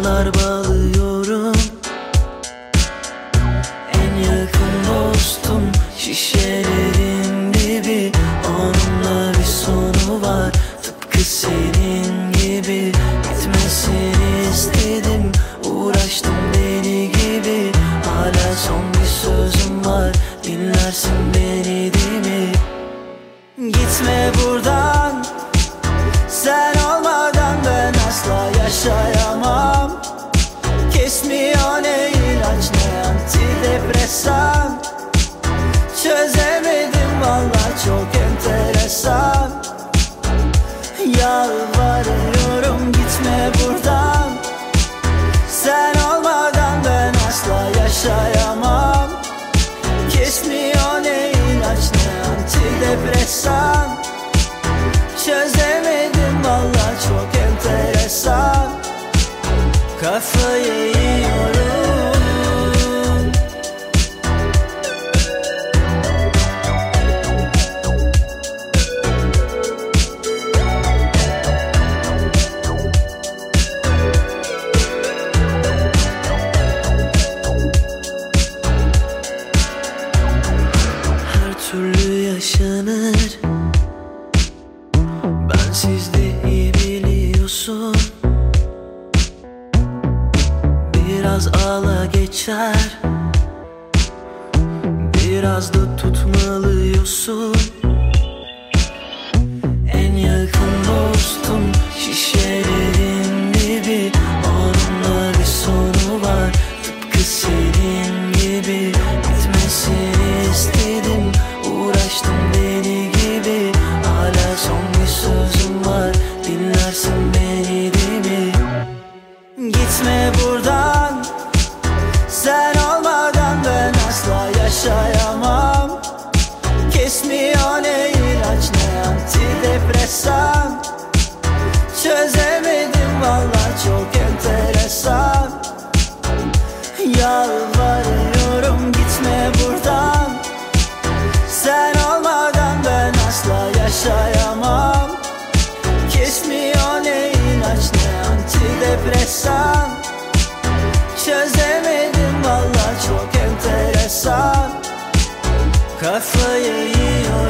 Aralar bağlıyorum. En yakın dostum Şişelerin dibi. Onunla bir sonu var Tıpkı senin gibi. Bitmesin istedim Uğraştım deli gibi. Hala son bir sözüm var Dinlersin beni değil mi? Gitme buradan Sen olmadan ben asla yaşayamam. Antidepresan Çözemedim valla çok enteresan. Yalvarıyorum gitme buradan. Sen olmadan ben asla yaşayamam. Kesmiyor ne ilaç ne antidepresan. Çözemedim valla çok enteresan. Kafayı yiyorum türlü yaşanır. Ben sizde iyi biliyorsun. Biraz ağla geçer. Biraz da tutmalıyorsun yaşayamam. Kesmiyor ne ilaç ne antidepresan. Çözemedim valla çok enteresan. Yalvarıyorum gitme buradan. Sen olmadan ben asla yaşayamam. Kesmiyor ne ilaç ne antidepresan 可否有一有？